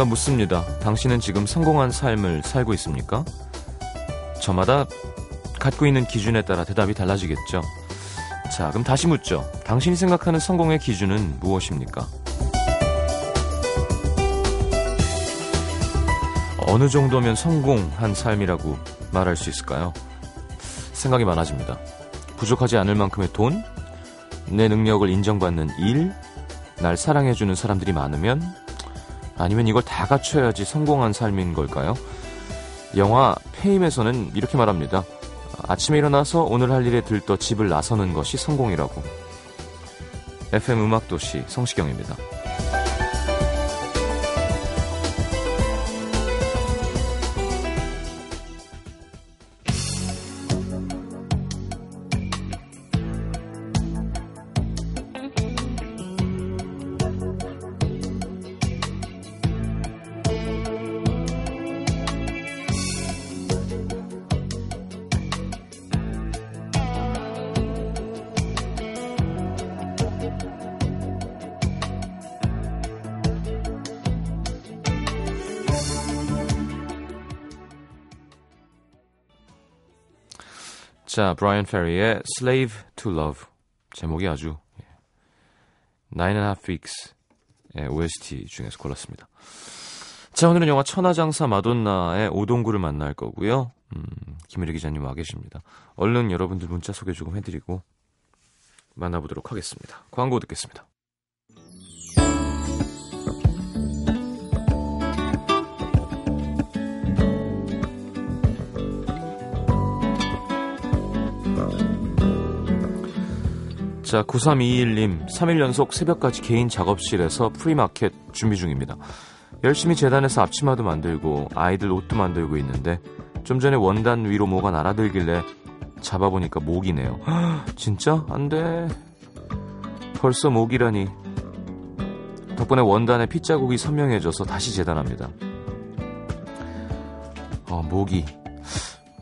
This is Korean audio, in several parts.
누군가 묻습니다. 당신은 지금 성공한 삶을 살고 있습니까? 저마다 갖고 있는 기준에 따라 대답이 달라지겠죠. 자, 그럼 다시 묻죠. 당신이 생각하는 성공의 기준은 무엇입니까? 어느 정도면 성공한 삶이라고 말할 수 있을까요? 생각이 많아집니다. 부족하지 않을 만큼의 돈, 내 능력을 인정받는 일, 날 사랑해주는 사람들이 많으면, 아니면 이걸 다 갖춰야지 성공한 삶인 걸까요? 영화 페임에서는 이렇게 말합니다. 아침에 일어나서 오늘 할 일에 들떠 집을 나서는 것이 성공이라고. FM 음악도시 성시경입니다. 자, 브라이언 페리의 Slave to Love. 제목이 아주 예. Nine and a Half Weeks의 OST 중에서 골랐습니다. 자, 오늘은 영화 천하장사 마돈나의 오동구를 만날 거고요. 음, 김일희 기자님 와 계십니다. 얼른 여러분들 문자 소개 조금 해드리고 만나보도록 하겠습니다. 광고 듣겠습니다. 자, 9321님, 3일 연속 새벽까지 개인 작업실에서 free market 준비 중입니다. 열심히 재단에서 앞치마도 만들고 아이들 옷도 만들고 있는데 좀 전에 원단 위로 뭐가 날아들길래 잡아보니까 모기네요. 진짜? 안 돼. 벌써 모기라니. 덕분에 원단의 핏자국이 선명해져서 다시 재단합니다. 어, 모기.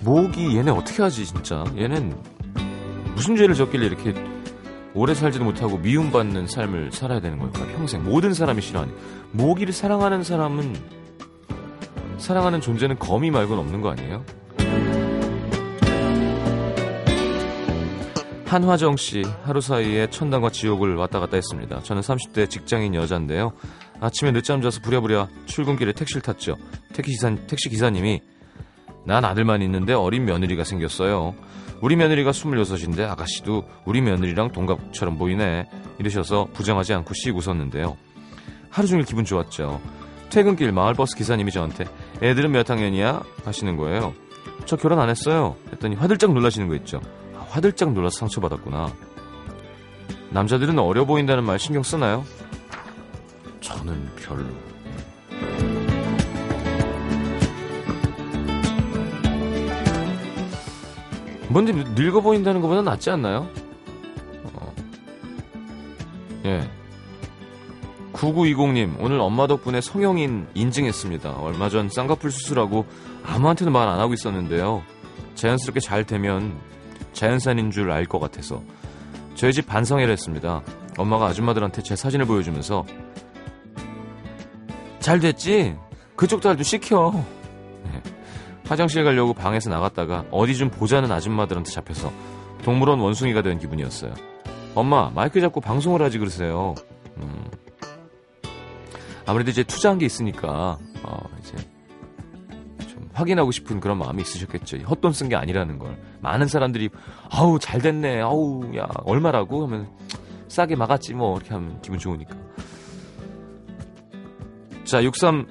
모기 얘네 어떻게 하지 진짜? 얘는 무슨 죄를 졌길래 이렇게 오래 살지도 못하고 미움받는 삶을 살아야 되는 걸까? 평생 모든 사람이 싫어하니 모기를 사랑하는 사람은 사랑하는 존재는 거미 말고는 없는 거 아니에요? 한화정 씨 하루 사이에 천당과 지옥을 왔다 갔다 했습니다. 저는 30대 직장인 여자인데요. 아침에 늦잠 자서 부랴부랴 출근길에 택시를 탔죠. 택시 기사 택시 기사님이 난 아들만 있는데 어린 며느리가 생겼어요. 우리 며느리가 26인데 아가씨도 우리 며느리랑 동갑처럼 보이네. 이러셔서 부정하지 않고 씩 웃었는데요. 하루 종일 기분 좋았죠. 퇴근길 마을버스 기사님이 저한테 애들은 몇 학년이야? 하시는 거예요. 저 결혼 안 했어요. 했더니 화들짝 놀라시는 거 있죠. 아, 화들짝 놀라서 상처받았구나. 남자들은 어려 보인다는 말 신경 쓰나요? 저는 별로. 뭔데 늙어 보인다는 것보다 낫지 않나요? 어. 예. 9920님, 오늘 엄마 덕분에 성형인 인증했습니다. 얼마 전 쌍꺼풀 수술하고 아무한테도 말 안 하고 있었는데요. 자연스럽게 잘 되면 자연산인 줄 알 것 같아서 저희 집 반성회를 했습니다. 엄마가 아줌마들한테 제 사진을 보여주면서 잘 됐지? 그쪽 딸도 시켜. 화장실 가려고 방에서 나갔다가 어디 좀 보자는 아줌마들한테 잡혀서 동물원 원숭이가 된 기분이었어요. 엄마 마이크 잡고 방송을 하지 그러세요. 음. 아무래도 이제 투자한 게 있으니까 어, 이제 좀 확인하고 싶은 그런 마음이 있으셨겠죠. 헛돈 쓴 게 아니라는 걸 많은 사람들이 아우 잘 됐네, 아우 야 얼마라고 하면 싸게 막았지 뭐 이렇게 하면 기분 좋으니까. 자 63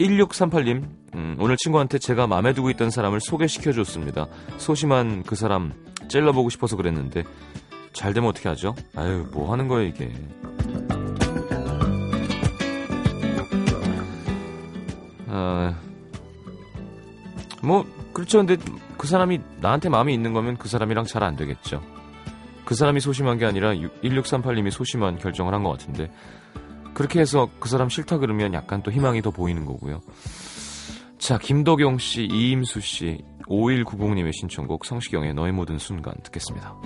1638님 음, 오늘 친구한테 제가 마음에 두고 있던 사람을 소개시켜줬습니다. 소심한 그 사람 찔러보고 싶어서 그랬는데 잘 되면 어떻게 하죠? 아유 뭐 하는 거예요 이게. 아, 뭐 그렇죠. 근데 그 사람이 나한테 마음이 있는 거면 그 사람이랑 잘 안 되겠죠. 그 사람이 소심한 게 아니라 1638님이 소심한 결정을 한 것 같은데 그렇게 해서 그 사람 싫다 그러면 약간 또 희망이 더 보이는 거고요. 자, 김도경 씨, 이임수 씨, 5190님의 신청곡 성시경의 너의 모든 순간 듣겠습니다.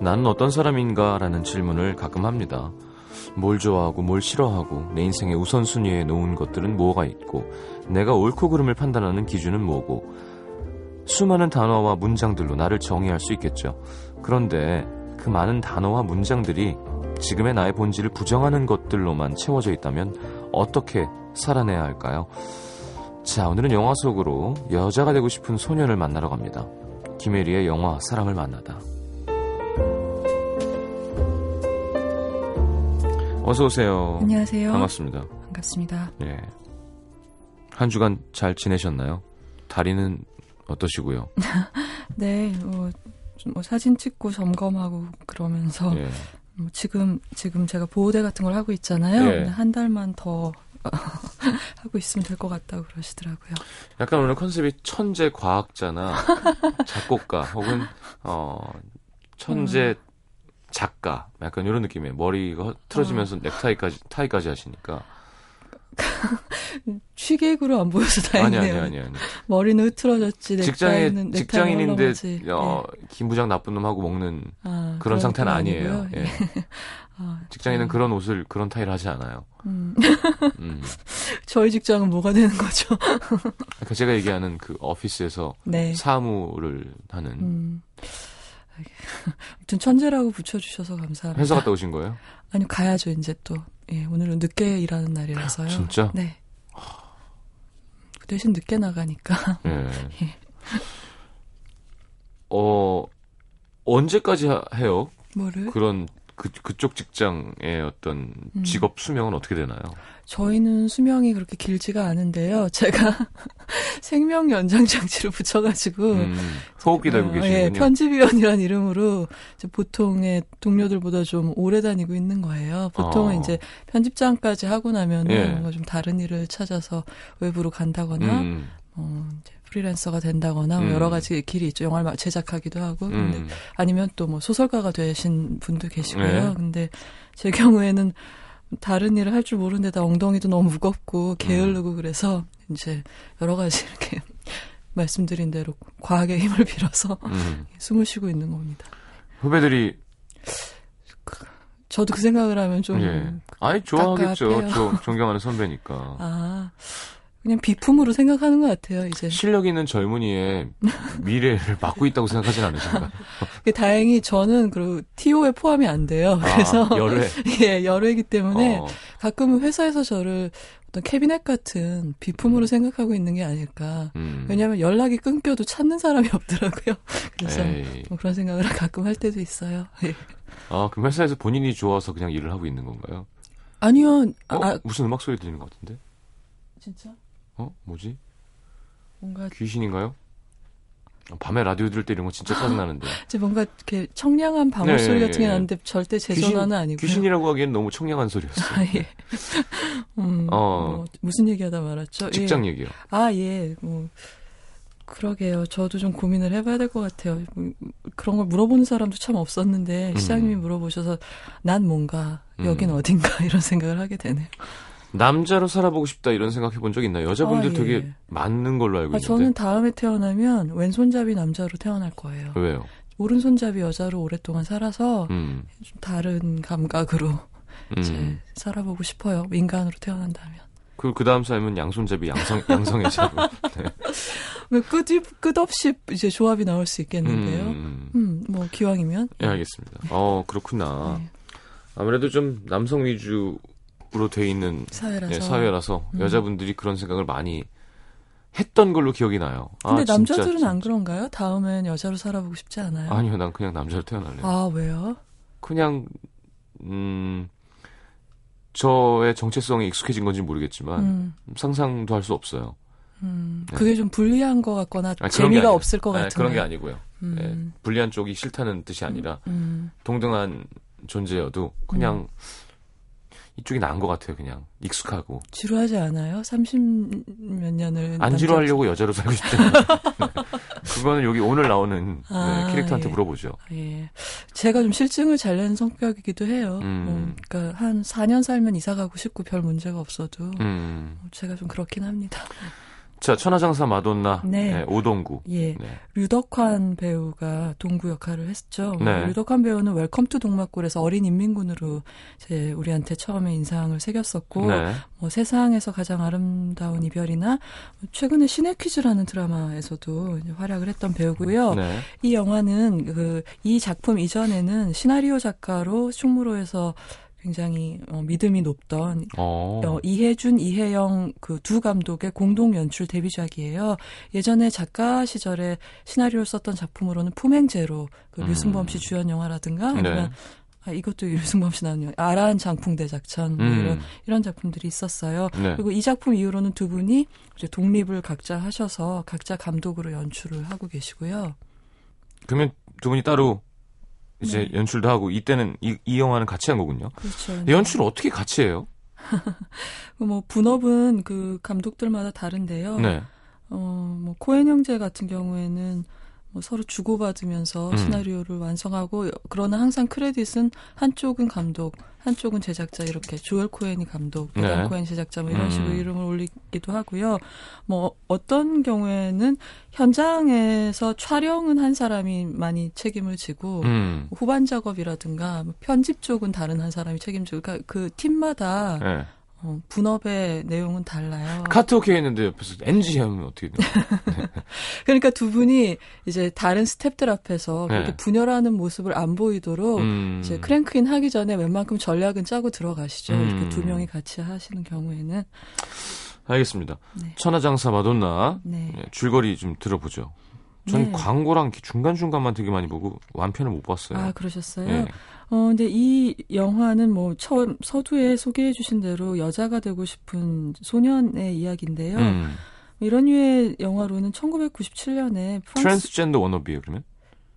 나는 어떤 사람인가 라는 질문을 가끔 합니다. 뭘 좋아하고 뭘 싫어하고 내 인생의 우선순위에 놓은 것들은 뭐가 있고 내가 옳고 그름을 판단하는 기준은 뭐고 수많은 단어와 문장들로 나를 정의할 수 있겠죠. 그런데 그 많은 단어와 문장들이 지금의 나의 본질을 부정하는 것들로만 채워져 있다면 어떻게 살아내야 할까요? 자, 오늘은 영화 속으로 여자가 되고 싶은 소년을 만나러 갑니다. 김혜리의 영화 사람을 만나다. 어서 오세요. 안녕하세요. 반갑습니다. 반갑습니다. 예. 한 주간 잘 지내셨나요? 다리는 어떠시고요? 네, 뭐, 좀뭐 사진 찍고 점검하고 그러면서 예. 뭐 지금 지금 제가 보호대 같은 걸 하고 있잖아요. 예. 한 달만 더 하고 있으면 될 것 같다고 그러시더라고요. 약간 오늘 컨셉이 천재 과학자나 작곡가 혹은 어 천재 음. 작가 약간 이런 느낌이에요. 머리가 틀어지면서 어. 넥타이까지 타이까지 하시니까 취객으로 안 보여서 아니 다행이네요. 아니 아니 아니 머리는 흐트러졌지. 직장에 직장인인데 흘러가지. 어, 예. 김부장 나쁜 놈하고 먹는 아, 그런 상태는 건 아니에요. 예. 아, 직장인은 저- 그런 옷을 그런 타이를 하지 않아요. 음, 음. 저희 직장은 뭐가 되는 거죠? 그러니까 제가 얘기하는 그 오피스에서 네. 사무를 하는 음. 아무튼 천재라고 붙여주셔서 감사합니다. 회사 갔다 오신 거예요? 아니요, 가야죠, 이제 또. 예, 오늘은 늦게 일하는 날이라서요. 진짜? 네. 그 대신 늦게 나가니까. 예. 어, 언제까지 하- 해요? 뭐를? 그런, 그, 그쪽 직장의 어떤 음. 직업 수명은 어떻게 되나요? 저희는 수명이 그렇게 길지가 않은데요. 제가 생명 연장 장치를 붙여가지고. 음, 호흡기 달고 어, 계시는군요. 예, 편집위원이라는 이름으로 이제 보통의 동료들보다 좀 오래 다니고 있는 거예요. 보통은 어. 이제 편집장까지 하고 나면은 예. 뭔가 좀 다른 일을 찾아서 외부로 간다거나 음, 어, 이제 프리랜서가 된다거나 뭐 음. 여러 가지 길이 있죠. 영화를 막 제작하기도 하고. 근데 음, 아니면 또 뭐 소설가가 되신 분도 계시고요. 네. 근데 제 경우에는 다른 일을 할 줄 모르는데다 엉덩이도 너무 무겁고 게으르고 그래서 이제 여러 가지 이렇게 말씀드린 대로 과학의 힘을 빌어서 음. 숨을 쉬고 있는 겁니다. 후배들이, 저도 그 생각을 하면 좀 예. 아이, 좋아하겠죠. 저 존경하는 선배니까. 아, 그냥 비품으로 생각하는 것 같아요, 이제. 실력 있는 젊은이의 미래를 막고 있다고 생각하진 않으신가요? 다행히 저는 그 TO에 포함이 안 돼요. 그래서 아, 열애. 예, 열애이기 때문에 어, 가끔은 회사에서 저를 어떤 캐비넷 같은 비품으로 생각하고 있는 게 아닐까. 음. 왜냐하면 연락이 끊겨도 찾는 사람이 없더라고요. 그래서. 뭐 그런 생각을 가끔 할 때도 있어요. 예. 아, 그럼 회사에서 본인이 좋아서 그냥 일을 하고 있는 건가요? 아니요, 아, 어? 아, 무슨 음악 소리 들리는 것 같은데? 진짜 어? 뭐지? 뭔가 귀신인가요? 아, 밤에 라디오 들을 때 이런 거 진짜 짜증나는데. 이제 뭔가 이렇게 청량한 방울 네, 소리 예, 같은 게 예. 나는데 절대 제 귀신- 전화는 아니고요. 귀신이라고 하기엔 너무 청량한 소리였어요. 아, 예. 음, 어. 뭐 무슨 얘기하다 말았죠? 직장 예. 얘기요. 아, 예. 뭐 그러게요. 저도 좀 고민을 해봐야 될 것 같아요. 음, 그런 걸 물어보는 사람도 참 없었는데 음. 시장님이 물어보셔서 난 뭔가 여긴 음. 어딘가 이런 생각을 하게 되네요. 남자로 살아보고 싶다 이런 생각 해 본 적 있나요? 여자분들 아, 예. 되게 많은 걸로 알고 아, 있는데. 저는 다음에 태어나면 왼손잡이 남자로 태어날 거예요. 왜요? 오른손잡이 여자로 오랫동안 살아서 음. 좀 다른 감각으로 음. 살아보고 싶어요. 인간으로 태어난다면. 그, 그 다음 삶은 양손잡이 양성, 양성애자로. 네. 뭐 끝, 끝없이 이제 조합이 나올 수 있겠는데요. 음, 음. 뭐 기왕이면. 예, 알겠습니다. 어, 그렇구나. 네. 아무래도 좀 남성 위주 로 돼 있는 사회라서. 예, 사회라서 음. 여자분들이 그런 생각을 많이 했던 걸로 기억이 나요. 아, 근데 진짜, 남자들은 진짜. 안 그런가요? 다음엔 여자로 살아보고 싶지 않아요? 아니요, 난 그냥 남자로 태어날래요. 아, 왜요? 그냥 음 저의 정체성에 익숙해진 건지 모르겠지만 음, 상상도 할 수 없어요. 음, 네. 그게 좀 불리한 것 같거나 아니, 게 재미가 없을 것 아니, 같은 그런 게 아니고요. 음, 예, 불리한 쪽이 싫다는 뜻이 아니라 음, 동등한 존재여도 그냥 이쪽이 나은 것 같아요. 그냥 익숙하고 지루하지 않아요? 30 몇 년을 안 남자- 지루하려고 여자로 살고 싶다. 그거는 여기 오늘 나오는 네, 아, 캐릭터한테 예. 물어보죠. 예. 제가 좀 실증을 잘 내는 성격이기도 해요. 음. 음, 그러니까 한 4년 살면 이사 가고 싶고 별 문제가 없어도 음. 제가 좀 그렇긴 합니다. 자 천하장사 마돈나 네. 네, 오동구. 예. 네. 류덕환 배우가 동구 역할을 했죠. 네. 류덕환 배우는 Welcome to 동막골에서 어린 인민군으로 이제 우리한테 처음에 인상을 새겼었고 네. 뭐 세상에서 가장 아름다운 이별이나 최근에 신의 퀴즈라는 드라마에서도 활약을 했던 배우고요. 네. 이 영화는 그 이 작품 이전에는 시나리오 작가로 충무로에서 굉장히 어, 믿음이 높던 어. 어, 이해준, 이해영 그 두 감독의 공동 연출 데뷔작이에요. 예전에 작가 시절에 시나리오를 썼던 작품으로는 품행제로 그 음. 류승범 씨 주연 영화라든가 네. 아니면 아, 이것도 류승범 씨 나오는 영화 아란 장풍 대작전 뭐 이런 음. 이런 작품들이 있었어요. 네. 그리고 이 작품 이후로는 두 분이 이제 독립을 각자 하셔서 각자 감독으로 연출을 하고 계시고요. 그러면 두 분이 따로 이제 네. 연출도 하고 이때는 이, 이 영화는 같이 한 거군요. 그렇죠. 연출을 어떻게 같이 해요? 그뭐 분업은 그 감독들마다 다른데요. 네. 어, 뭐 코엔 형제 같은 경우에는 뭐 서로 주고받으면서 음. 시나리오를 완성하고 그러나 항상 크레딧은 한쪽은 감독, 한쪽은 제작자 이렇게 조엘 코엔이 감독, 베단 네. 코엔 제작자 뭐 이런 음. 식으로 이름을 올리기도 하고요. 뭐 어떤 경우에는 현장에서 촬영은 한 사람이 많이 책임을 지고 음. 후반 작업이라든가 뭐 편집 쪽은 다른 한 사람이 책임지고 그러니까 그 팀마다 네. 어, 분업의 내용은 달라요. 카트 오케이 했는데 옆에서 NG 하면 어떻게 돼요? 그러니까 두 분이 이제 다른 스탭들 앞에서 네. 그렇게 분열하는 모습을 안 보이도록 음. 이제 크랭크인 하기 전에 웬만큼 전략은 짜고 들어가시죠. 음. 이렇게 두 명이 같이 하시는 경우에는 알겠습니다. 네. 천하장사 마돈나 네. 네, 줄거리 좀 들어보죠. 전 네. 광고랑 중간중간만 되게 많이 보고 완편을 못 봤어요. 아 그러셨어요? 예. 어 근데 이 영화는 뭐 처음 서두에 소개해 주신 대로 여자가 되고 싶은 소년의 이야기인데요. 음. 이런 류의 영화로는 1997년에 프랑스 트랜스젠더 wannabe예요 그러면?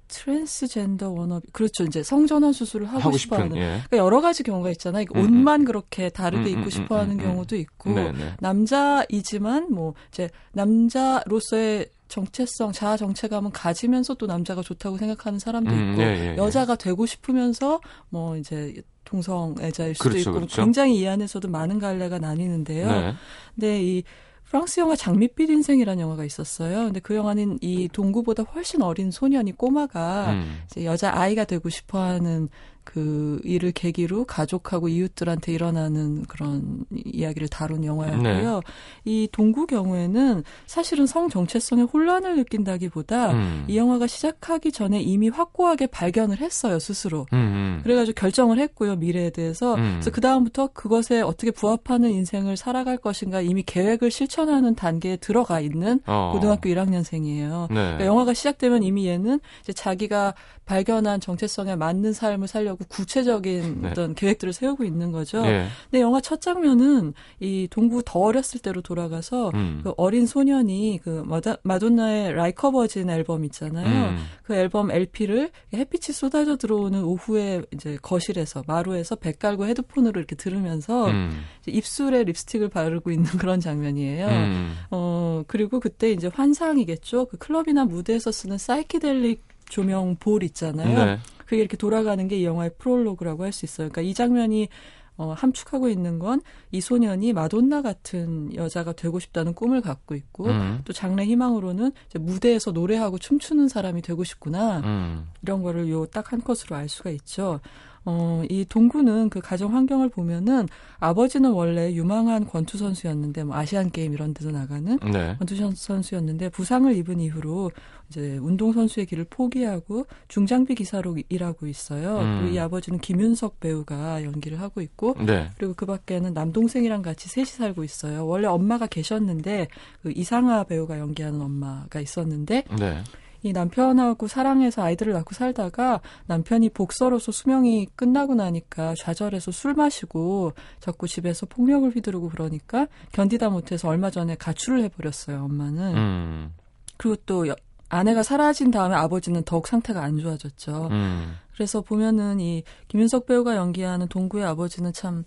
트랜스젠더 워너비 그렇죠 이제 성전환 수술을 하고, 하고 싶어하는 싶은 예. 그러니까 여러 가지 경우가 있잖아요. 그러니까 음, 옷만 그렇게 다르게 음, 음, 입고 싶어하는 음, 음, 경우도 있고 네, 네. 남자이지만 뭐 이제 남자로서의 정체성, 자아 정체감은 가지면서 또 남자가 좋다고 생각하는 사람도 음, 있고 예, 예, 예. 여자가 되고 싶으면서 뭐 이제 동성애자일 수도 그렇죠, 있고 그렇죠. 굉장히 이 안에서도 많은 갈래가 나뉘는데요. 네. 근데 이 프랑스 영화 장밋빛 인생이라는 영화가 있었어요. 근데 그 영화는 이 동구보다 훨씬 어린 소년이 꼬마가 음. 이제 여자 아이가 되고 싶어하는 그 일을 계기로 가족하고 이웃들한테 일어나는 그런 이야기를 다룬 영화였고요. 네. 이 동구 경우에는 사실은 성 정체성에 혼란을 느낀다기보다 음. 이 영화가 시작하기 전에 이미 확고하게 발견을 했어요 스스로. 음, 음. 그래가지고 결정을 했고요 미래에 대해서. 음. 그래서 그 다음부터 그것에 어떻게 부합하는 인생을 살아갈 것인가 이미 계획을 실천하는 단계에 들어가 있는 어. 고등학교 1학년생이에요. 네. 그러니까 영화가 시작되면 이미 얘는 이제 자기가 발견한 정체성에 맞는 삶을 살려고 구체적인 네. 어떤 계획들을 세우고 있는 거죠. 예. 근데 영화 첫 장면은 이 동구 더 어렸을 때로 돌아가서 음. 그 어린 소년이 그 마다, 마돈나의 Like a Virgin 앨범 있잖아요. 음. 그 앨범 LP를 햇빛이 쏟아져 들어오는 오후에 이제 거실에서 마루에서 배 깔고 헤드폰으로 이렇게 들으면서 음. 입술에 립스틱을 바르고 있는 그런 장면이에요. 음. 어, 그리고 그때 이제 환상이겠죠. 그 클럽이나 무대에서 쓰는 사이키델릭 조명 볼 있잖아요. 네. 그게 이렇게 돌아가는 게 이 영화의 프롤로그라고 할 수 있어요. 그러니까 이 장면이 어, 함축하고 있는 건 이 소년이 마돈나 같은 여자가 되고 싶다는 꿈을 갖고 있고 음. 또 장래 희망으로는 무대에서 노래하고 춤추는 사람이 되고 싶구나. 음. 이런 거를 요 딱 한 컷으로 알 수가 있죠. 어, 이 동구는 그 가정 환경을 보면은 아버지는 원래 유망한 권투 선수였는데 뭐 아시안 게임 이런 데도 나가는 네. 권투 선수였는데 부상을 입은 이후로 이제 운동 선수의 길을 포기하고 중장비 기사로 일하고 있어요. 음. 그리고 이 아버지는 김윤석 배우가 연기를 하고 있고 네. 그리고 그 밖에는 남동생이랑 같이 셋이 살고 있어요. 원래 엄마가 계셨는데 그 이상아 배우가 연기하는 엄마가 있었는데 네. 이 남편하고 사랑해서 아이들을 낳고 살다가 남편이 복서로서 수명이 끝나고 나니까 좌절해서 술 마시고 자꾸 집에서 폭력을 휘두르고 그러니까 견디다 못해서 얼마 전에 가출을 해버렸어요 엄마는 음. 그리고 또 여- 아내가 사라진 다음에 아버지는 더욱 상태가 안 좋아졌죠. 음. 그래서 보면은 이 김윤석 배우가 연기하는 동구의 아버지는 참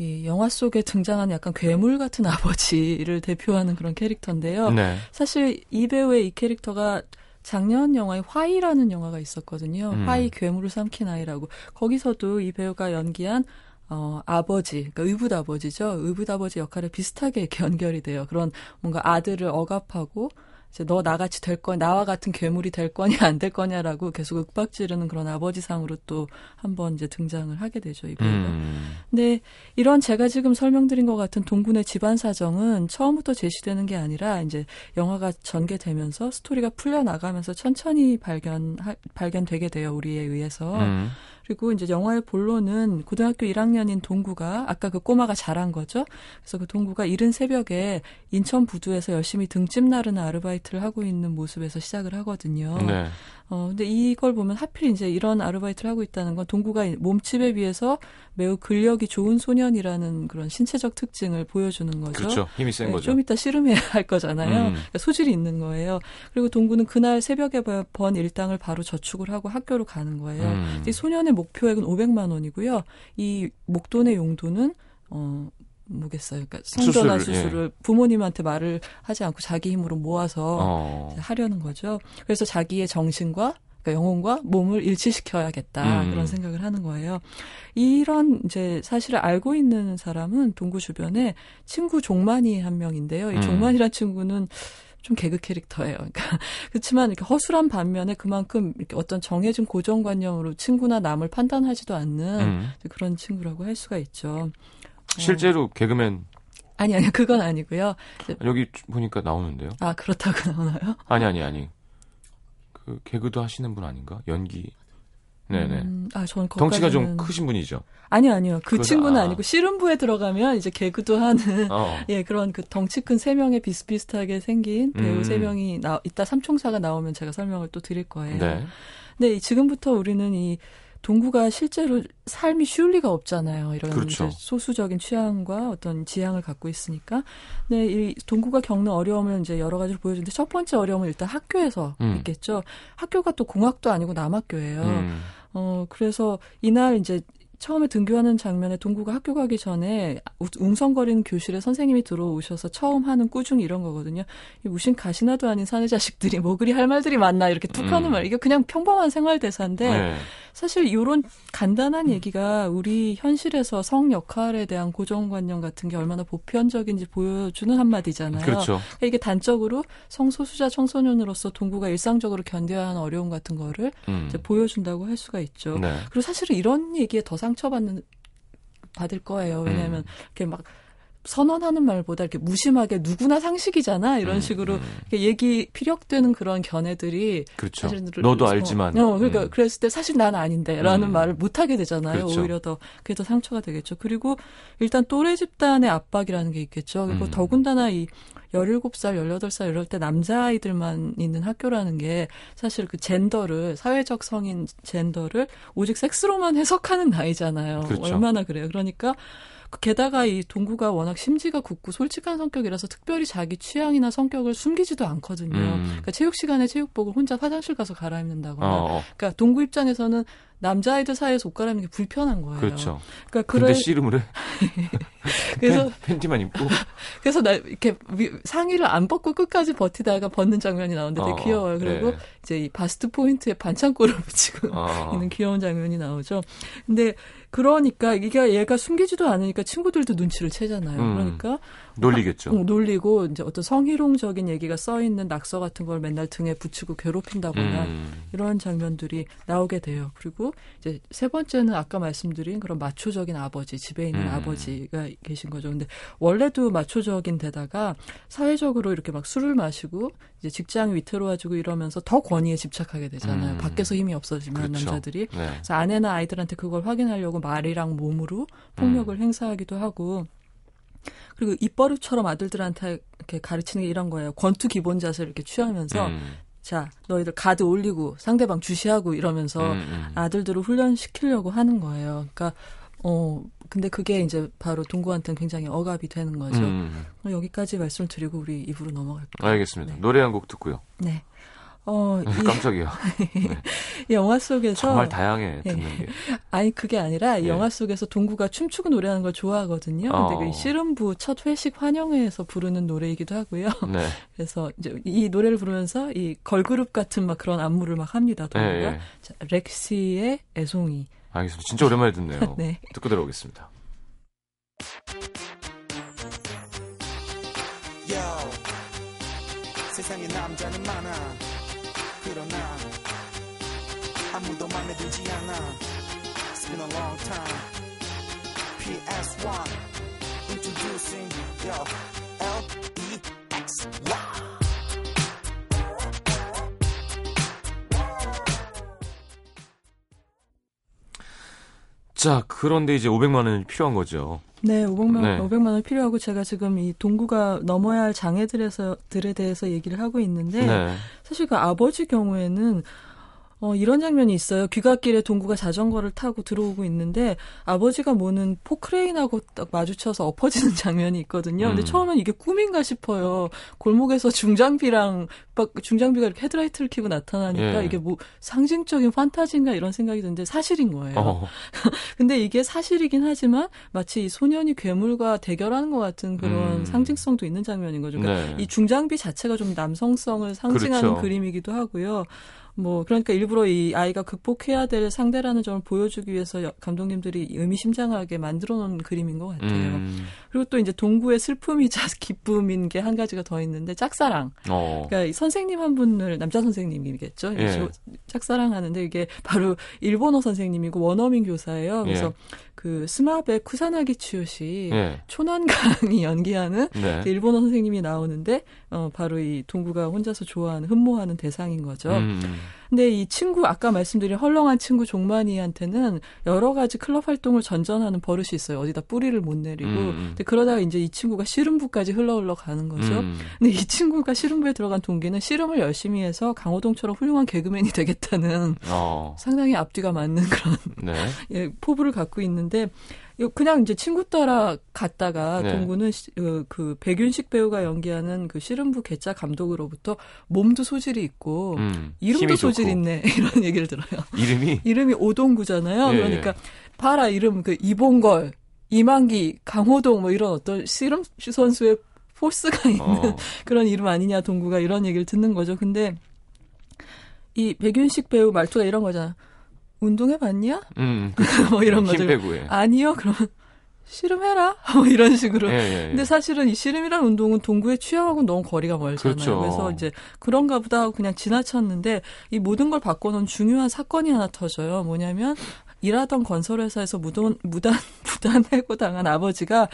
이 영화 속에 등장하는 약간 괴물 같은 아버지를 대표하는 그런 캐릭터인데요. 네. 사실 이 배우의 이 캐릭터가 작년 영화에 화이라는 영화가 있었거든요. 음. 화이 괴물을 삼킨 아이라고. 거기서도 이 배우가 연기한 어, 아버지, 그러니까 의붓 아버지죠. 의붓 아버지 역할에 비슷하게 이렇게 연결이 돼요. 그런 뭔가 아들을 억압하고 이제 너 나같이 될 거냐, 나와 같은 괴물이 될 거냐 안 될 거냐라고 계속 윽박지르는 그런 아버지상으로 또 한번 이제 등장을 하게 되죠. 이 배우가. 음. 근데 이런 제가 지금 설명드린 것 같은 동군의 집안 사정은 처음부터 제시되는 게 아니라 이제 영화가 전개되면서 스토리가 풀려 나가면서 천천히 발견 발견되게 돼요 우리에 의해서 음. 그리고 이제 영화의 본론은 고등학교 1학년인 동구가 아까 그 꼬마가 잘한 거죠. 그래서 그 동구가 이른 새벽에 인천 부두에서 열심히 등짐 나르는 아르바이트를 하고 있는 모습에서 시작을 하거든요. 네. 어, 근데 이걸 보면 하필 이제 이런 아르바이트를 하고 있다는 건 동구가 몸집에 비해서 매우 근력이 좋은 소년이라는 그런 신체적 특징을 보여주는 거죠. 그렇죠. 힘이 센 네, 거죠. 좀 이따 씨름해야 할 거잖아요. 음. 그러니까 소질이 있는 거예요. 그리고 동구는 그날 새벽에 번 일당을 바로 저축을 하고 학교로 가는 거예요. 음. 이 소년의 목표액은 500만 원이고요. 이 목돈의 용도는 어 뭐겠어요. 그러니까 성전환 수술, 수술을 부모님한테 말을 하지 않고 자기 힘으로 모아서 어. 하려는 거죠. 그래서 자기의 정신과 그러니까 영혼과 몸을 일치시켜야겠다 음. 그런 생각을 하는 거예요. 이런 이제 사실을 알고 있는 사람은 동구 주변에 친구 종만이 한 명인데요. 이 음. 종만이란 친구는 좀 개그 캐릭터예요. 그러니까 그렇지만 이렇게 허술한 반면에 그만큼 이렇게 어떤 정해진 고정관념으로 친구나 남을 판단하지도 않는 음. 그런 친구라고 할 수가 있죠. 어, 실제로 개그맨 아니 아니 그건 아니고요. 여기 보니까 나오는데요. 아 그렇다고 나오나요? 아니 아니 아니. 그 개그도 하시는 분 아닌가? 연기. 네네. 음, 아 저는 덩치가 좀 거기까지는- 크신 분이죠. 아니요, 아니요. 그 그건- 친구는 아. 아. 니고 씨름부에 들어가면 이제 개그도 하는 어. 예 그런 그 덩치 큰 세 명의 비슷비슷하게 생긴 배우 음. 세 명이 나 이따 삼총사가 나오면 제가 설명을 또 드릴 거예요. 네. 근데 이- 지금부터 우리는 이 동구가 실제로 삶이 쉬울 리가 없잖아요. 이런 그렇죠. 소수적인 취향과 어떤 지향을 갖고 있으니까. 근데 이 동구가 겪는 어려움을 이제 여러 가지로 보여주는데 첫 번째 어려움은 일단 학교에서 음. 있겠죠. 학교가 또 공학도 아니고 남학교예요. 음. 어, 그래서 이날 이제 처음에 등교하는 장면에 동구가 학교 가기 전에 우- 웅성거리는 교실에 선생님이 들어오셔서 처음 하는 꾸중 이런 거거든요. 이 무슨 가시나도 아닌 사내 자식들이 뭐 그리 할 말들이 많나 이렇게 툭 하는 음. 말. 이게 그냥 평범한 생활 대사인데 네. 사실 이런 간단한 얘기가 우리 현실에서 성 역할에 대한 고정관념 같은 게 얼마나 보편적인지 보여주는 한마디잖아요. 그렇죠. 그러니까 이게 단적으로 성소수자 청소년으로서 동구가 일상적으로 견뎌야 하는 어려움 같은 거를 음. 이제 보여준다고 할 수가 있죠. 네. 그리고 사실은 이런 얘기에 더 상처받는 받을 거예요. 왜냐하면 음. 이렇게 막 선언하는 말보다 이렇게 무심하게 누구나 상식이잖아 이런 음, 식으로 음. 얘기 피력되는 그런 견해들이 그렇죠. 너도 어, 알지만. 어, 그러니까 음. 그랬을 때 사실 난 아닌데라는 음. 말을 못 하게 되잖아요. 그렇죠. 오히려 더 그게 더 상처가 되겠죠. 그리고 일단 또래 집단의 압박이라는 게 있겠죠. 그리고 음. 더군다나 이 17살, 18살 이럴 때 남자아이들만 있는 학교라는 게 사실 그 젠더를 사회적 성인 젠더를 오직 섹스로만 해석하는 나이잖아요. 그렇죠. 얼마나 그래요. 그러니까 그 게다가 이 동구가 워낙 심지가 굳고 솔직한 성격이라서 특별히 자기 취향이나 성격을 숨기지도 않거든요. 음. 그러니까 체육 시간에 체육복을 혼자 화장실 가서 갈아입는다거나. 어, 어. 그러니까 동구 입장에서는 남자아이들 사이에서 옷 갈아입는 게 불편한 거예요. 그렇죠. 그러니까 근데 그래 씨름을 해. 그래서 팬, 팬티만 입고. 그래서 나 이렇게 위- 상의를 안 벗고 끝까지 버티다가 벗는 장면이 나오는데 되게 어, 귀여워요. 그리고 네. 이제 이 바스트 포인트에 반창고를 붙이고 어. 있는 귀여운 장면이 나오죠. 근데 그러니까 이게 얘가 숨기지도 않으니까 친구들도 눈치를 채잖아요. 음. 그러니까 놀리겠죠. 어, 놀리고 이제 어떤 성희롱적인 얘기가 써 있는 낙서 같은 걸 맨날 등에 붙이고 괴롭힌다거나 음. 이런 장면들이 나오게 돼요. 그리고 이제 세 번째는 아까 말씀드린 그런 마초적인 아버지, 집에 있는 음. 아버지가 계신 거죠. 근데 원래도 마초적인 데다가 사회적으로 이렇게 막 술을 마시고 이제 직장이 위태로워지고 이러면서 더 권위에 집착하게 되잖아요. 음. 밖에서 힘이 없어지면 그렇죠. 남자들이. 네. 그래서 아내나 아이들한테 그걸 확인하려고 말이랑 몸으로 폭력을 음. 행사하기도 하고 그리고 입버릇처럼 아들들한테 이렇게 가르치는 게 이런 거예요. 권투 기본 자세를 이렇게 취하면서 음. 자 너희들 가드 올리고 상대방 주시하고 이러면서 음, 음. 아들들을 훈련시키려고 하는 거예요. 그러니까 어 근데 그게 이제 바로 동구한테는 굉장히 억압이 되는 거죠. 음. 여기까지 말씀을 드리고 우리 입으로 넘어갈게요. 알겠습니다. 네. 노래 한 곡 듣고요. 네. 어, 이, 깜짝이야. 이 영화 속에서 정말 다양해 예. 듣는 게. 아니 그게 아니라 이 예. 영화 속에서 동구가 춤추고 노래하는 걸 좋아하거든요. 근데 어. 그 씨름부 첫 회식 환영회에서 부르는 노래이기도 하고요. 네. 그래서 이제 이 노래를 부르면서 이 걸그룹 같은 막 그런 안무를 막 합니다. 예, 동구가. 예. 자, 렉시의 애송이. 알겠습니다. 진짜 오랜만에 듣네요. 네. 듣고 들어오겠습니다. Yo, 세상에 남자는 많아. 그러나 아무도 맘에 들지 않아. It's been a long time. PS1 introducing yo L E X Y. 자, 그런데 이제 500만 원이 필요한 거죠. 네, 500만, 네. 500만 원 필요하고 제가 지금 이 동구가 넘어야 할 장애들에서 들에 대해서 얘기를 하고 있는데 네. 사실 그 아버지 경우에는 어, 이런 장면이 있어요. 귀갓길에 동구가 자전거를 타고 들어오고 있는데 아버지가 모는 포크레인하고 딱 마주쳐서 엎어지는 장면이 있거든요. 근데 음. 처음엔 이게 꿈인가 싶어요. 골목에서 중장비랑 막 중장비가 이렇게 헤드라이트를 켜고 나타나니까 예. 이게 뭐 상징적인 판타지인가 이런 생각이 드는데 사실인 거예요. 어, 근데 이게 사실이긴 하지만 마치 이 소년이 괴물과 대결하는 것 같은 그런 음. 상징성도 있는 장면인 거죠. 그러니까 네. 이 중장비 자체가 좀 남성성을 상징하는 그렇죠. 그림이기도 하고요. 뭐 그러니까 일부러 이 아이가 극복해야 될 상대라는 점을 보여주기 위해서 여- 감독님들이 의미심장하게 만들어 놓은 그림인 것 같아요. 음, 그리고 또 이제 동구의 슬픔이자 기쁨인 게 한 가지가 더 있는데 짝사랑. 어, 그러니까 이 선생님 한 분을 남자 선생님이겠죠. 예. 저- 짝사랑하는데 이게 바로 일본어 선생님이고 원어민 교사예요. 그래서 예. 그 스마베 쿠사나기 치요시 예, 초난강이 연기하는 네. 그 일본어 선생님이 나오는데 어 바로 이 동구가 혼자서 좋아하는 흠모하는 대상인 거죠. 음, 근데 이 친구 아까 말씀드린 헐렁한 친구 종만이한테는 여러 가지 클럽 활동을 전전하는 버릇이 있어요. 어디다 뿌리를 못 내리고. 음. 근데 그러다가 이제 이 친구가 씨름부까지 흘러 흘러 가는 거죠. 음, 근데 이 친구가 씨름부에 들어간 동기는 씨름을 열심히 해서 강호동처럼 훌륭한 개그맨이 되겠다는 어, 상당히 앞뒤가 맞는 그런 네. 예, 포부를 갖고 있는데 이- 그냥 이제 친구 따라 갔다가 네. 동구는 시- 그, 그 백윤식 배우가 연기하는 그 씨름부 개짜 감독으로부터 몸도 소질이 있고 음, 이름도 소질 좋고. 있네 이런 얘기를 들어요. 이름이 이름이 오동구잖아요. 예, 그러니까 봐라 이름 그 이봉걸, 이만기, 강호동 뭐 이런 어떤 씨름 선수의 포스가 있는 어, 그런 이름 아니냐 동구가 이런 얘기를 듣는 거죠. 근데 이 백윤식 배우 말투가 이런 거잖아. 운동해 봤냐? 음, 뭐 이런 힘 거죠. 해. 아니요. 그러면 씨름해라. 뭐 이런 식으로. 예, 예, 예. 근데 사실은 이 씨름이라는 운동은 동구의 취향하고는 너무 거리가 멀잖아요. 그렇죠. 래서 이제 그런가 보다 하고 그냥 지나쳤는데 이 모든 걸 바꿔놓은 중요한 사건이 하나 터져요. 뭐냐면 일하던 건설회사에서 무단 무단 무단 해고 당한 아버지가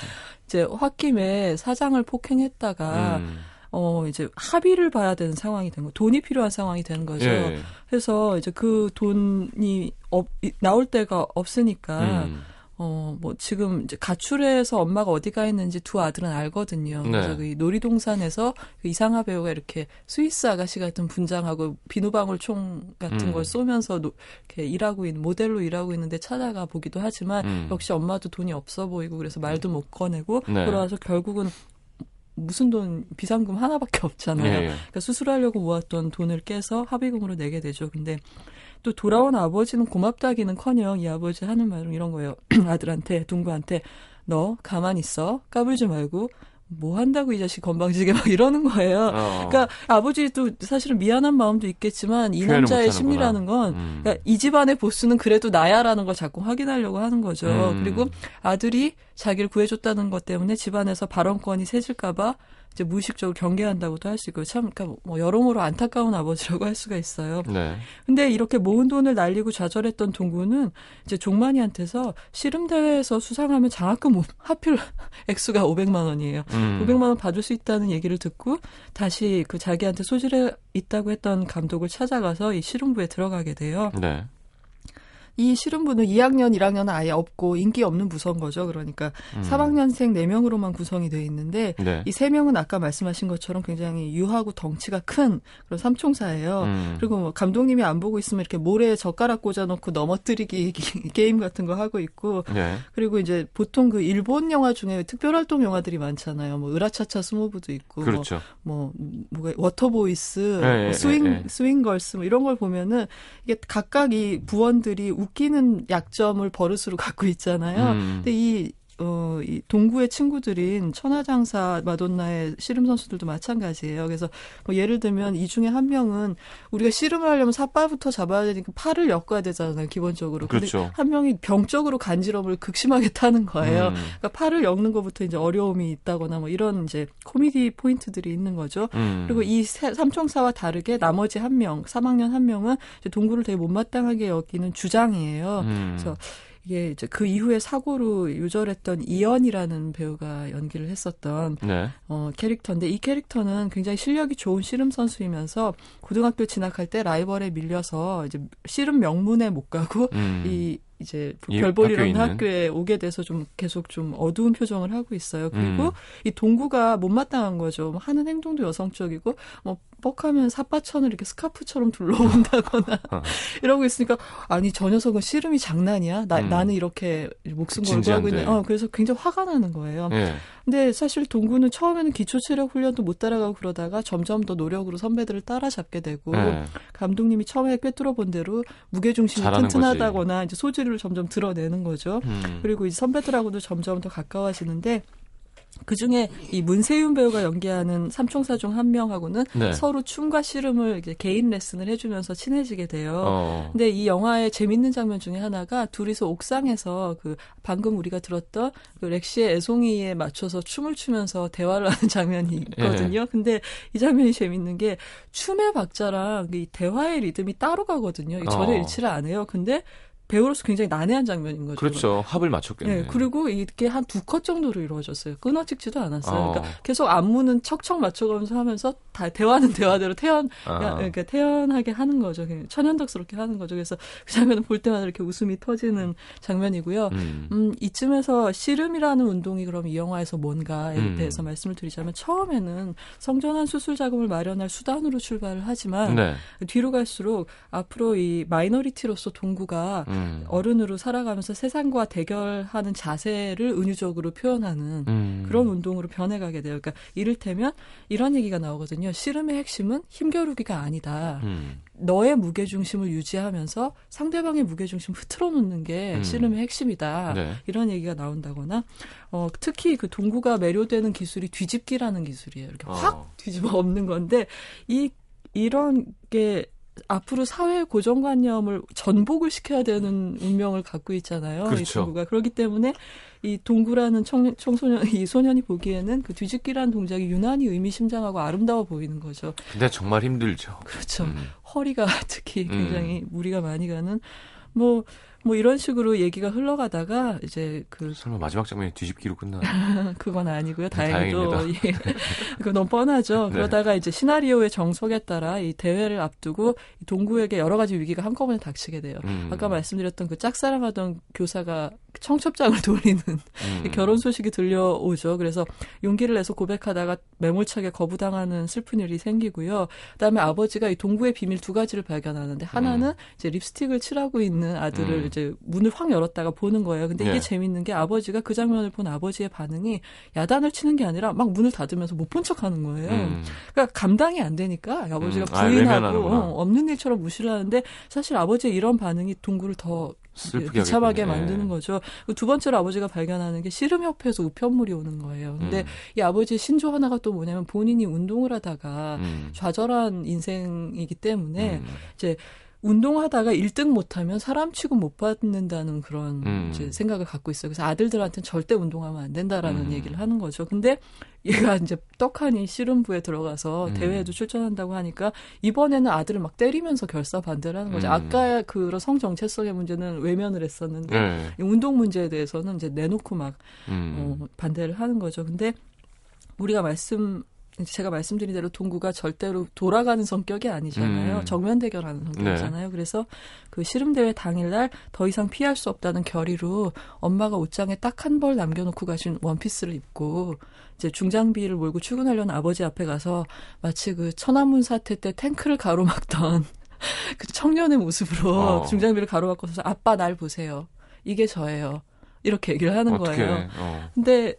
이제 홧김에 사장을 폭행했다가 음, 어 이제 합의를 봐야 되는 상황이 된 거. 돈이 필요한 상황이 된 거죠. 예, 그래서 이제 그 돈이 없, 이- 나올 데가 없으니까 음, 어, 뭐, 지금 이제 가출해서 엄마가 어디 가 있는지 두 아들은 알거든요. 네. 그래서 그 놀이동산에서 그 이상아 배우가 이렇게 스위스 아가씨 같은 분장하고 비누방울 총 같은 음. 걸 쏘면서 노, 이렇게 일하고 있는, 모델로 일하고 있는데 찾아가 보기도 하지만 음. 역시 엄마도 돈이 없어 보이고 그래서 말도 못 꺼내고 네. 돌아와서 결국은 무슨 돈, 비상금 하나밖에 없잖아요. 예, 예. 그러니까 수술하려고 모았던 돈을 깨서 합의금으로 내게 되죠. 근데 또 돌아온 아버지는 고맙다기는커녕 이 아버지 하는 말은 이런 거예요. 아들한테 동구한테 너 가만 있어 까불지 말고 뭐 한다고 이 자식 건방지게 막 이러는 거예요. 어, 그러니까 아버지도 사실은 미안한 마음도 있겠지만 이 남자의. 심리라는 건 음. 그러니까 이 집안의 보스는 그래도 나야라는 걸 자꾸 확인하려고 하는 거죠. 음. 그리고 아들이 자기를 구해줬다는 것 때문에 집안에서 발언권이 세질까봐 이제 무의식적으로 경계한다고도 할 수 있고 참 그러니까 뭐 여러모로 안타까운 아버지라고 할 수가 있어요. 네. 근데 이렇게 모은 돈을 날리고 좌절했던 동구는 이제 종만이한테서 씨름 대회에서 수상하면 장학금 오- 하필 액수가 500만 원이에요. 음. 500만 원 받을 수 있다는 얘기를 듣고 다시 그 자기한테 소질에 있다고 했던 감독을 찾아가서 이 씨름부에 들어가게 돼요. 네. 이 씨름부는 2학년, 1학년은 아예 없고 인기 없는 부서인 거죠. 그러니까 음. 3학년생 4명으로만 구성이 돼 있는데 네. 이 세 명은 아까 말씀하신 것처럼 굉장히 유하고 덩치가 큰 그런 삼총사예요. 음. 그리고 뭐 감독님이 안 보고 있으면 이렇게 모래에 젓가락 꽂아놓고 넘어뜨리기 게임 같은 거 하고 있고 네. 그리고 이제 보통 그 일본 영화 중에 특별활동 영화들이 많잖아요. 뭐 으라차차 스모부도 있고 그렇죠. 뭐, 뭐 뭐가 Waterboys, 예, 뭐 예, 스윙 예, 예. Swing Girls 뭐 이런 걸 보면은 이게 각각 이 부원들이 웃기는 약점을 버릇으로 갖고 있잖아요. 음. 근데 이 어, 이 동구의 친구들인 천하장사 마돈나의 씨름 선수들도 마찬가지예요. 그래서 뭐 예를 들면 이 중에 한 명은 우리가 씨름을 하려면 삿발부터 잡아야 되니까 팔을 엮어야 되잖아요, 기본적으로. 근데 그렇죠. 한 명이 병적으로 간지럼을 극심하게 타는 거예요. 음. 그러니까 팔을 엮는 것부터 이제 어려움이 있다거나 뭐 이런 이제 코미디 포인트들이 있는 거죠. 음. 그리고 이 세- 삼총사와 다르게 나머지 한 명, 3학년 한 명은 이제 동구를 되게 못마땅하게 여기는 주장이에요. 음. 그래서 이게 이제 그 이후에 사고로 유절했던 이연이라는 배우가 연기를 했었던 네. 어, 캐릭터인데 이 캐릭터는 굉장히 실력이 좋은 씨름 선수이면서 고등학교 진학할 때 라이벌에 밀려서 이제 씨름 명문에 못 가고 음. 이 이제 이 별볼이라는 학교에 있는? 학교에 오게 돼서 좀 계속 좀 어두운 표정을 하고 있어요. 그리고 음. 이 동구가 못마땅한 거죠. 뭐 하는 행동도 여성적이고 뭐 뻑하면 삿바천을 이렇게 스카프처럼 둘러온다거나 어. 이러고 있으니까 아니 저 녀석은 씨름이 장난이야? 나 음. 나는 이렇게 목숨 걸고 하고 있는. 어 그래서 굉장히 화가 나는 거예요. 예. 근데 사실 동구는 처음에는 기초 체력 훈련도 못 따라가고 그러다가 점점 더 노력으로 선배들을 따라잡게 되고 예. 감독님이 처음에 꿰뚫어 본 대로 무게 중심이 튼튼하다거나 이제 소질을 점점 드러내는 거죠. 음. 그리고 이제 선배들하고도 점점 더 가까워지는데 그 중에 이 문세윤 배우가 연기하는 삼총사 중 한 명하고는 네. 서로 춤과 씨름을 이제 개인 레슨을 해주면서 친해지게 돼요. 어. 근데 이 영화의 재밌는 장면 중에 하나가 둘이서 옥상에서 그 방금 우리가 들었던 그 렉시의 애송이에 맞춰서 춤을 추면서 대화를 하는 장면이 있거든요. 예. 근데 이 장면이 재밌는 게 춤의 박자랑 이 대화의 리듬이 따로 가거든요. 이게 전혀 어. 일치를 안 해요. 근데 배우로서 굉장히 난해한 장면인 거죠. 그렇죠. 합을 맞췄겠네. 네, 그리고 이게 한 두 컷 정도로 이루어졌어요. 끊어 찍지도 않았어요. 어. 그러니까 계속 안무는 척척 맞춰가면서 하면서 다 대화는 대화대로 태연, 아. 그러니까 태연하게 하는 거죠. 천연덕스럽게 하는 거죠. 그래서 그 장면을 볼 때마다 이렇게 웃음이 터지는 장면이고요. 음. 음, 이쯤에서 씨름이라는 운동이 그럼 이 영화에서 뭔가에 음. 대해서 말씀을 드리자면 처음에는 성전환 수술 자금을 마련할 수단으로 출발을 하지만 네. 뒤로 갈수록 앞으로 이 마이너리티로서 동구가 음. 어른으로 살아가면서 세상과 대결하는 자세를 은유적으로 표현하는 음. 그런 운동으로 변해가게 돼요. 그러니까 이를테면 이런 얘기가 나오거든요. 씨름의 핵심은 힘겨루기가 아니다. 음. 너의 무게중심을 유지하면서 상대방의 무게중심을 흐트러 놓는 게 음. 씨름의 핵심이다. 네. 이런 얘기가 나온다거나 어, 특히 그 동구가 매료되는 기술이 뒤집기라는 기술이에요. 이렇게 확 어. 뒤집어 엎는 건데 이 이런 게 앞으로 사회 고정관념을 전복을 시켜야 되는 운명을 갖고 있잖아요. 이 그렇죠. 동구가 그렇기 때문에 이 동구라는 청, 청소년 이 소년이 보기에는 그 뒤집기라는 동작이 유난히 의미심장하고 아름다워 보이는 거죠. 근데 정말 힘들죠. 그렇죠. 음. 허리가 특히 음. 굉장히 무리가 많이 가는 뭐. 뭐 이런 식으로 얘기가 흘러가다가 이제 그 설마 마지막 장면이 뒤집기로 끝나? 그건 아니고요. 네, 다행히도. 예. 그거 너무 뻔하죠. 네. 그러다가 이제 시나리오의 정석에 따라 이 대회를 앞두고 이 동구에게 여러 가지 위기가 한꺼번에 닥치게 돼요. 음. 아까 말씀드렸던 그 짝사랑하던 교사가 청첩장을 돌리는 음. 결혼 소식이 들려오죠. 그래서 용기를 내서 고백하다가 매몰차게 거부당하는 슬픈 일이 생기고요. 그다음에 아버지가 이 동구의 비밀 두 가지를 발견하는데 하나는 이제 립스틱을 칠하고 있는 아들을 음. 이제 문을 확 열었다가 보는 거예요. 근데 이게 예. 재밌는 게 아버지가 그 장면을 본 아버지의 반응이 야단을 치는 게 아니라 막 문을 닫으면서 못 본 척하는 거예요. 음. 그러니까 감당이 안 되니까 아버지가 음. 아, 부인하고. 어, 없는 일처럼 무시를 하는데 사실 아버지의 이런 반응이 동구를 더 슬프게 비참하게 하겠군요. 만드는 예. 거죠. 그두 번째로 아버지가 발견하는 게 씨름 협회에서 우편물이 오는 거예요. 근데 음. 이 아버지의 신조 하나가 또 뭐냐면 본인이 운동을 하다가 음. 좌절한 인생이기 때문에 음. 이제 운동하다가 1등 못하면 사람 취급 못 받는다는 그런 음. 이제 생각을 갖고 있어요. 그래서 아들들한테는 절대 운동하면 안 된다라는 음. 얘기를 하는 거죠. 근데 얘가 이제 떡하니 씨름부에 들어가서 음. 대회에도 출전한다고 하니까 이번에는 아들을 막 때리면서 결사 반대를 하는 거죠. 음. 아까 그런 성 정체성의 문제는 외면을 했었는데 예. 이 운동 문제에 대해서는 이제 내놓고 막 음. 어, 반대를 하는 거죠. 근데 우리가 말씀 제가 말씀드린 대로 동구가 절대로 돌아가는 성격이 아니잖아요. 음. 정면 대결하는 성격이잖아요. 그래서 그 씨름대회 당일날 더 이상 피할 수 없다는 결의로 엄마가 옷장에 딱 한 벌 남겨놓고 가신 원피스를 입고 이제 중장비를 몰고 출근하려는 아버지 앞에 가서 마치 그 천안문 사태 때 탱크를 가로막던 그 청년의 모습으로 어. 중장비를 가로막고서 아빠 날 보세요. 이게 저예요. 이렇게 얘기를 하는 어떻게? 거예요. 어. 근데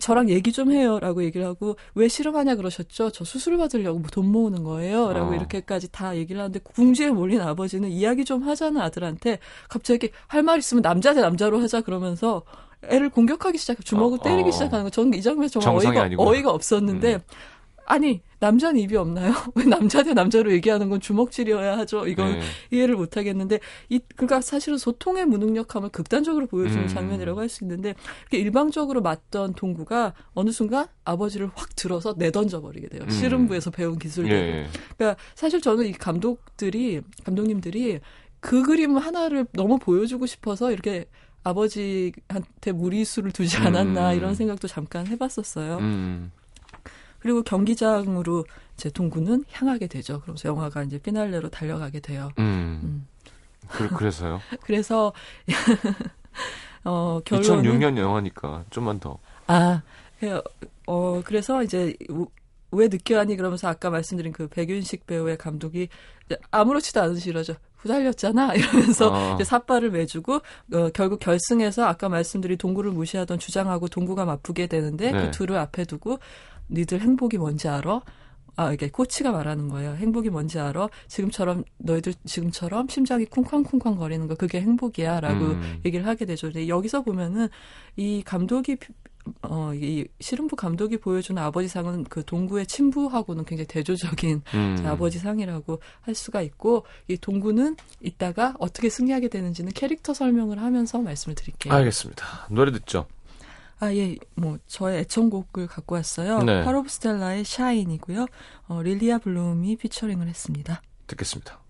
저랑 얘기 좀 해요라고 얘기를 하고 왜 실험하냐 그러셨죠? 저 수술 받으려고 뭐 돈 모으는 거예요라고 어. 이렇게까지 다 얘기를 하는데 궁지에 몰린 아버지는 이야기 좀 하잖아 아들한테 갑자기 할 말 있으면 남자 대 남자로 하자 그러면서 애를 공격하기 시작 주먹을 어, 때리기 어. 시작하는 거 저는 이 장면 정말 어이가 아니구나. 어이가 없었는데 음. 아니 남자는 입이 없나요? 왜 남자 대 남자로 얘기하는 건 주먹질이어야 하죠? 이건 네. 이해를 못 하겠는데 이 그러니까 사실은 소통의 무능력함을 극단적으로 보여주는 음. 장면이라고 할 수 있는데 이렇게 일방적으로 맞던 동구가 어느 순간 아버지를 확 들어서 내던져 버리게 돼요. 음. 씨름부에서 배운 예, 기술대로. 예. 그러니까 사실 저는 이 감독들이 감독님들이 그 그림 하나를 너무 보여주고 싶어서 이렇게 아버지한테 무리수를 두지 않았나 음. 이런 생각도 잠깐 해봤었어요. 음. 그리고 경기장으로 이제 동구는 향하게 되죠. 그러면서 영화가 이제 피날레로 달려가게 돼요. 음. 음. 그, 그래서요? 그래서 어 결론은 2006년 영화니까 좀만 더. 아, 그, 어, 그래서 이제, 우- 왜 늦게 하니? 그러면서 아까 말씀드린 그 백윤식 배우의 감독이 아무렇지도 않은 식으로죠. 후달렸잖아? 이러면서 아. 이제 삿발을 매주고, 어, 결국 결승에서 아까 말씀드린 동구를 무시하던 주장하고 동구가 맞붙게 되는데 네. 그 둘을 앞에 두고 니들 행복이 뭔지 알아? 아, 이게 코치가 말하는 거예요. 행복이 뭔지 알아? 지금처럼, 너희들 지금처럼 심장이 쿵쾅쿵쾅 거리는 거, 그게 행복이야. 라고 음. 얘기를 하게 되죠. 근데 여기서 보면은 이 감독이 어, 이 씨름부 감독이 보여주는 아버지 상은 그 동구의 친부하고는 굉장히 대조적인 음. 아버지 상이라고 할 수가 있고 이 동구는 이따가 어떻게 승리하게 되는지는 캐릭터 설명을 하면서 말씀을 드릴게요. 알겠습니다. 노래 듣죠. 아, 예, 뭐, 저의 애청곡을 갖고 왔어요. 네. Parov Stelar의 Shine이고요. 어, Lilja Bloom이 featuring을 했습니다. 듣겠습니다.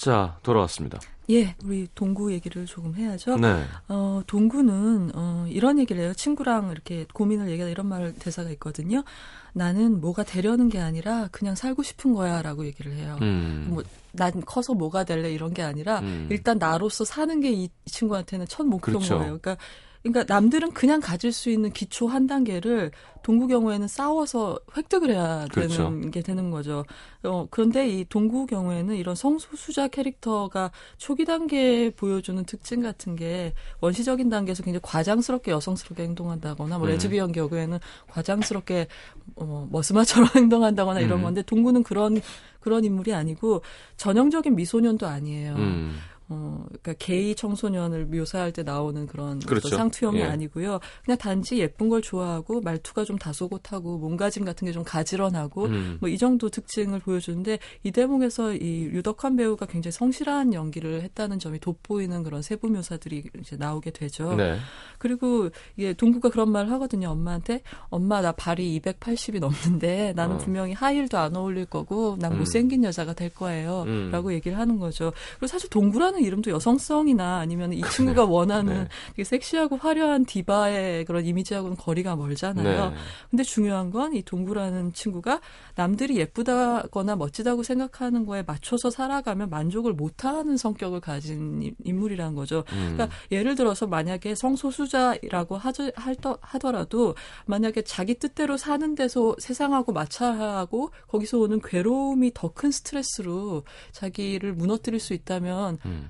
자, 돌아왔습니다. 예, 우리 동구 얘기를 조금 해야죠. 네. 어, 동구는, 어, 이런 얘기를 해요. 친구랑 이렇게 고민을 얘기하다 이런 말, 대사가 있거든요. 나는 뭐가 되려는 게 아니라 그냥 살고 싶은 거야 라고 얘기를 해요. 음. 뭐, 난 커서 뭐가 될래 이런 게 아니라 음. 일단 나로서 사는 게 이 친구한테는 첫 목표인 그렇죠. 거예요. 그러니까 그러니까 남들은 그냥 가질 수 있는 기초 한 단계를 동구 경우에는 싸워서 획득을 해야 되는 그렇죠. 게 되는 거죠. 어, 그런데 이 동구 경우에는 이런 성소수자 캐릭터가 초기 단계에 보여주는 특징 같은 게 원시적인 단계에서 굉장히 과장스럽게 여성스럽게 행동한다거나 뭐 음. 레즈비언 경우에는 과장스럽게 어, 머스마처럼 행동한다거나 이런 음. 건데 동구는 그런 그런 인물이 아니고 전형적인 미소년도 아니에요. 음. 어, 그러니까 게이 청소년을 묘사할 때 나오는 그런 그렇죠. 상투형이 예. 아니고요. 그냥 단지 예쁜 걸 좋아하고 말투가 좀 다소곳하고 몸가짐 같은 게 좀 가지런하고 음. 뭐이 정도 특징을 보여주는데 이 대목에서 이 유덕환 배우가 굉장히 성실한 연기를 했다는 점이 돋보이는 그런 세부 묘사들이 이제 나오게 되죠. 네. 그리고 이게 동구가 그런 말을 하거든요. 엄마한테 엄마 나 발이 280이 넘는데 나는 어. 분명히 하이힐도 안 어울릴 거고 난 음. 못생긴 여자가 될 거예요. 음. 라고 얘기를 하는 거죠. 그리고 사실 동구라는 이름도 여성성이나 아니면 이 친구가 원하는 네. 되게 섹시하고 화려한 디바의 그런 이미지하고는 거리가 멀잖아요. 네. 근데 중요한 건 이 동구라는 친구가 남들이 예쁘다거나 멋지다고 생각하는 거에 맞춰서 살아가면 만족을 못하는 성격을 가진 인- 인물이라는 거죠. 음. 그러니까 예를 들어서 만약에 성소수자라고 하저, 하더라도 만약에 자기 뜻대로 사는 데서 세상하고 마찰하고 거기서 오는 괴로움이 더 큰 스트레스로 자기를 무너뜨릴 수 있다면 음.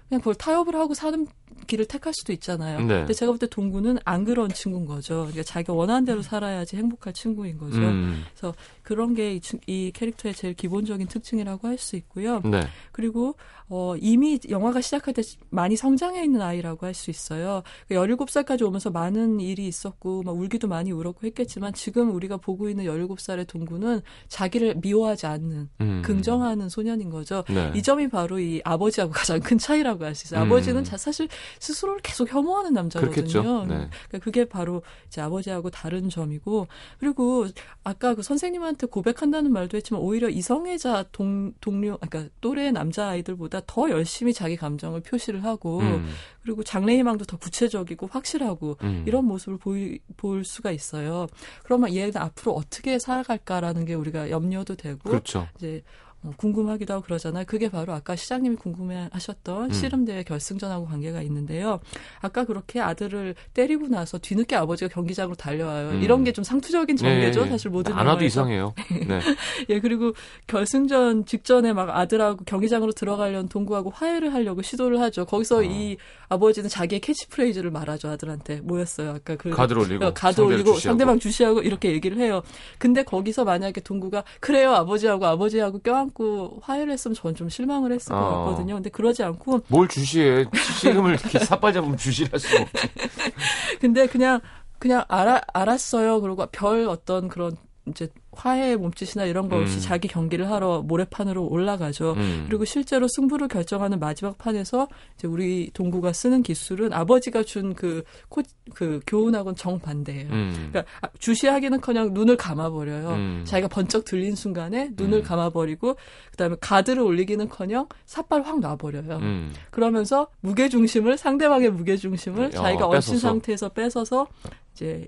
그냥 그걸 타협을 하고 사는 길을 택할 수도 있잖아요. 네. 근데 제가 볼 때 동구는 안 그런 친구인 거죠. 그러니까 자기가 원하는 대로 살아야지 행복할 친구인 거죠. 음. 그런 게이이 캐릭터의 제일 기본적인 특징이라고 할 수 있고요. 네. 그리고 어, 이미 영화가 시작할 때 많이 성장해 있는 아이라고 할 수 있어요. 17살까지 오면서 많은 일이 있었고 막 울기도 많이 울었고 했겠지만 지금 우리가 보고 있는 17살의 동구는 자기를 미워하지 않는 음. 긍정하는 소년인 거죠. 네. 이 점이 바로 이 아버지하고 가장 큰 차이라고 할 수 있어요. 음. 아버지는 자- 사실 스스로를 계속 혐오하는 남자거든요. 그렇겠죠. 네. 그러니까 그게 바로 이제 아버지하고 다른 점이고 그리고 아까 그 선생님한테 고백한다는 말도 했지만 오히려 이성애자 동, 동료 그러니까 또래 남자 아이들보다 더 열심히 자기 감정을 표시를 하고 음. 그리고 장래희망도 더 구체적이고 확실하고 음. 이런 모습을 보이, 볼 수가 있어요. 그러면 얘는 앞으로 어떻게 살아갈까라는 게 우리가 염려도 되고 그렇죠. 이제 어, 궁금하기도 하고 그러잖아요. 그게 바로 아까 시장님이 궁금해하셨던 음. 씨름대회 결승전하고 관계가 있는데요. 아까 그렇게 아들을 때리고 나서 뒤늦게 아버지가 경기장으로 달려와요. 음. 이런 게 좀 상투적인 전개죠. 예, 예. 사실 모든 안 와도. 이상해요. 네. 예, 그리고 결승전 직전에 막 아들하고 경기장으로 들어가려는 동구하고 화해를 하려고 시도를 하죠. 거기서 어. 이 아버지는 자기의 캐치프레이즈를 말하죠. 아들한테 뭐였어요? 아까 그 가드를 올리고 어, 가드 올리고. 상대방 주시하고 이렇게 얘기를 해요. 근데 거기서 만약에 동구가 그래요 아버지하고 아버지하고 껴안 고 화해를 했으면 전 좀 실망을 했을 것 어. 같거든요. 근데 그러지 않고 뭘 주시해? 씨름을 이렇게 삿발 잡으면 주시할 수 없. 근데 그냥 그냥 알아 알았어요. 그리고 별 어떤 그런 이제 화해 몸짓이나 이런 거 없이 음. 자기 경기를 하러 모래판으로 올라가죠. 음. 그리고 실제로 승부를 결정하는 마지막 판에서 이제 우리 동구가 쓰는 기술은 아버지가 준 그 코 그 교훈하고는 정반대예요. 음. 그러니까 아, 주시하기는커녕 눈을 감아버려요. 음. 자기가 번쩍 들린 순간에 눈을 음. 감아버리고 그다음에 가드를 올리기는커녕 삿발 확 놔버려요. 음. 그러면서 무게 중심을 상대방의 무게 중심을 어, 자기가 얹힌 뺏어서. 상태에서 뺏어서 이제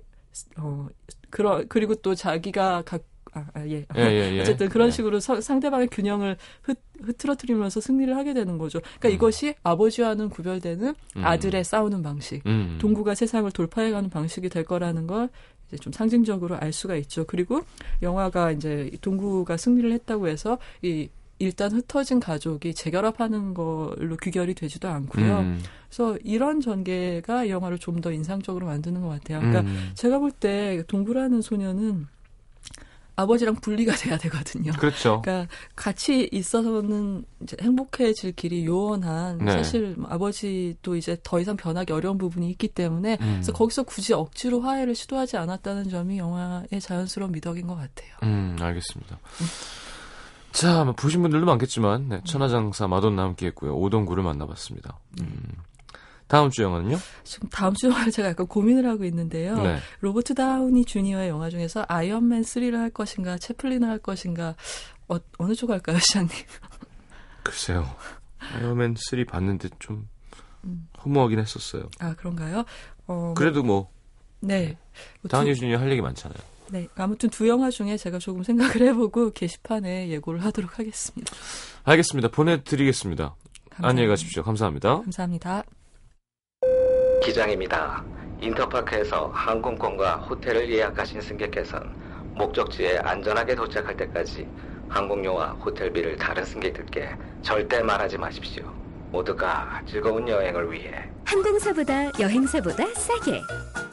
어 그러 그리고 또 자기가 각 아, 아, 예. 예, 예, 예. 어쨌든 그런 예. 식으로 서- 상대방의 균형을 흐, 흐트러뜨리면서 승리를 하게 되는 거죠. 그러니까 음. 이것이 아버지와는 구별되는 음. 아들의 싸우는 방식. 음. 동구가 세상을 돌파해가는 방식이 될 거라는 걸 이제 좀 상징적으로 알 수가 있죠. 그리고 영화가 이제 동구가 승리를 했다고 해서 이 일단 흩어진 가족이 재결합하는 걸로 귀결이 되지도 않고요. 음. 그래서 이런 전개가 이 영화를 좀 더 인상적으로 만드는 것 같아요. 그러니까 음. 제가 볼 때 동구라는 소녀는 아버지랑 분리가 돼야 되거든요. 그렇죠. 그러니까 같이 있어서는 이제 행복해질 길이 요원한 네. 사실 뭐 아버지도 이제 더 이상 변하기 어려운 부분이 있기 때문에 음. 그래서 거기서 굳이 억지로 화해를 시도하지 않았다는 점이 영화의 자연스러운 미덕인 것 같아요. 음, 알겠습니다. 자, 뭐 보신 분들도 많겠지만, 네, 천하장사 마돈나 함께 했고요. 오동구를 만나봤습니다. 음. 다음 주 영화는요? 지금 다음 주 영화를 제가 약간 고민을 하고 있는데요. 네. 로버트 다우니 주니어의 영화 중에서 아이언맨 3를 할 것인가, 채플린을 할 것인가, 어, 어느 쪽 할까요, 시장님? 글쎄요. 아이언맨 3 봤는데 좀 음. 허무하긴 했었어요. 아, 그런가요? 어, 그래도 뭐, 네. 뭐 두- 다은이 준이 할 얘기 많잖아요. 네. 아무튼 두 영화 중에 제가 조금 생각을 해보고 게시판에 예고를 하도록 하겠습니다. 알겠습니다. 보내드리겠습니다. 감사합니다. 안녕히 가십시오. 감사합니다. 감사합니다. 기장입니다. 인터파크에서 항공권과 호텔을 예약하신 승객께서는 목적지에 안전하게 도착할 때까지 항공료와 호텔비를 다른 승객들께 절대 말하지 마십시오. 모두가 즐거운 여행을 위해 항공사보다 여행사보다 싸게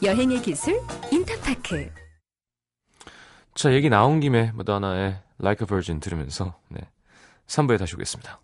여행의 기술 인터파크 자, 얘기 나온 김에 마도나의 Like a Virgin 들으면서, 네. 3부에 다시 오겠습니다.